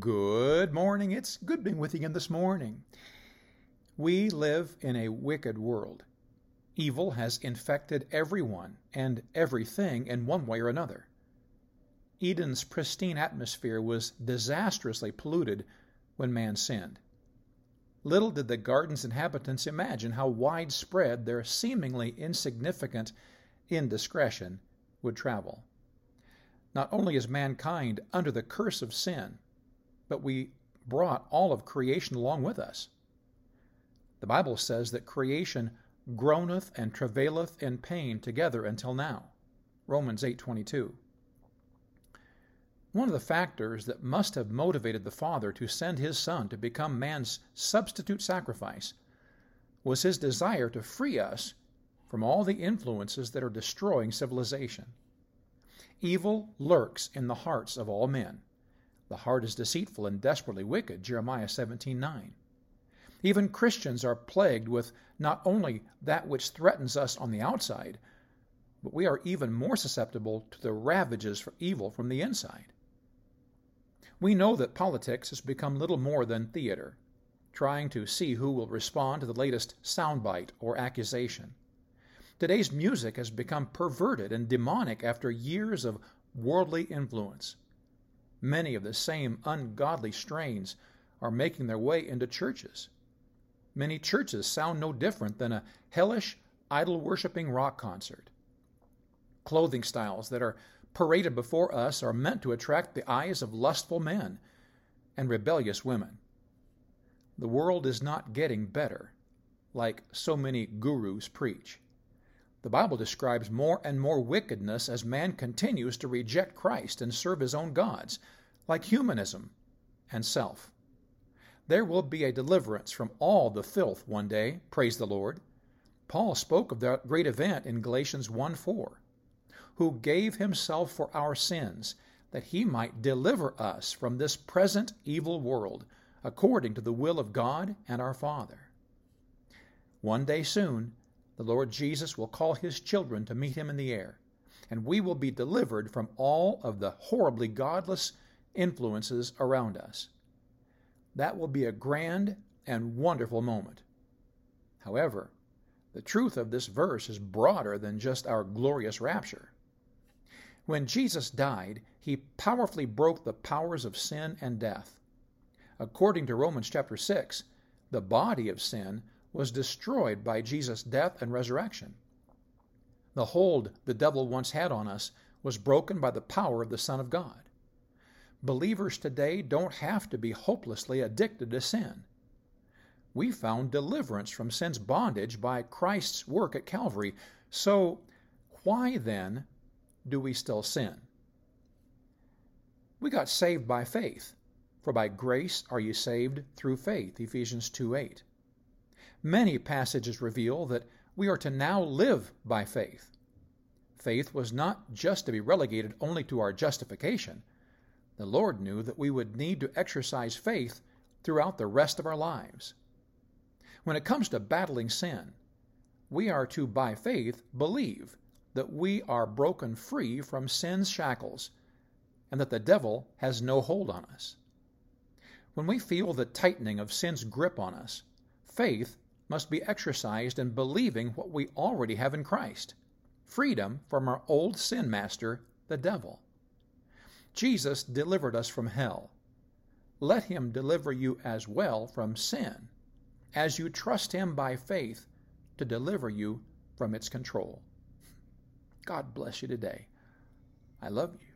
Good morning. It's good being with you again this morning. We live in a wicked world. Evil has infected everyone and everything in one way or another. Eden's pristine atmosphere was disastrously polluted when man sinned. Little did the garden's inhabitants imagine how widespread their seemingly insignificant indiscretion would travel. Not only is mankind under the curse of sin, but we brought all of creation along with us. The Bible says that creation groaneth and travaileth in pain together until now. Romans 8:22. One of the factors that must have motivated the Father to send his Son to become man's substitute sacrifice was his desire to free us from all the influences that are destroying civilization. Evil lurks in the hearts of all men. The heart is deceitful and desperately wicked, Jeremiah 17:9. Even Christians are plagued with not only that which threatens us on the outside, but we are even more susceptible to the ravages for evil from the inside. We know that politics has become little more than theater, trying to see who will respond to the latest soundbite or accusation. Today's music has become perverted and demonic after years of worldly influence. Many of the same ungodly strains are making their way into churches. Many churches sound no different than a hellish, idol worshiping rock concert. Clothing styles that are paraded before us are meant to attract the eyes of lustful men and rebellious women. The world is not getting better, like so many gurus preach. The Bible describes more and more wickedness as man continues to reject Christ and serve his own gods, like humanism and self. There will be a deliverance from all the filth one day, praise the Lord. Paul spoke of that great event in Galatians 1 4, who gave himself for our sins, that he might deliver us from this present evil world, according to the will of God and our Father. One day soon, the Lord Jesus will call his children to meet him in the air, and we will be delivered from all of the horribly godless influences around us. That will be a grand and wonderful moment. However, the truth of this verse is broader than just our glorious rapture. When Jesus died, he powerfully broke the powers of sin and death. According to Romans chapter 6, the body of sin was destroyed by Jesus' death and resurrection. The hold the devil once had on us was broken by the power of the Son of God. Believers today don't have to be hopelessly addicted to sin. We found deliverance from sin's bondage by Christ's work at Calvary. So, why then do we still sin? We got saved by faith. For by grace are you saved through faith, Ephesians 2 8. Many passages reveal that we are to now live by faith. Faith was not just to be relegated only to our justification. The Lord knew that we would need to exercise faith throughout the rest of our lives. When it comes to battling sin, we are to, by faith, believe that we are broken free from sin's shackles and that the devil has no hold on us. When we feel the tightening of sin's grip on us, faith must be exercised in believing what we already have in Christ freedom from our old sin master, the devil. Jesus delivered us from hell. Let him deliver you as well from sin, as you trust him by faith to deliver you from its control. God bless you today. I love you.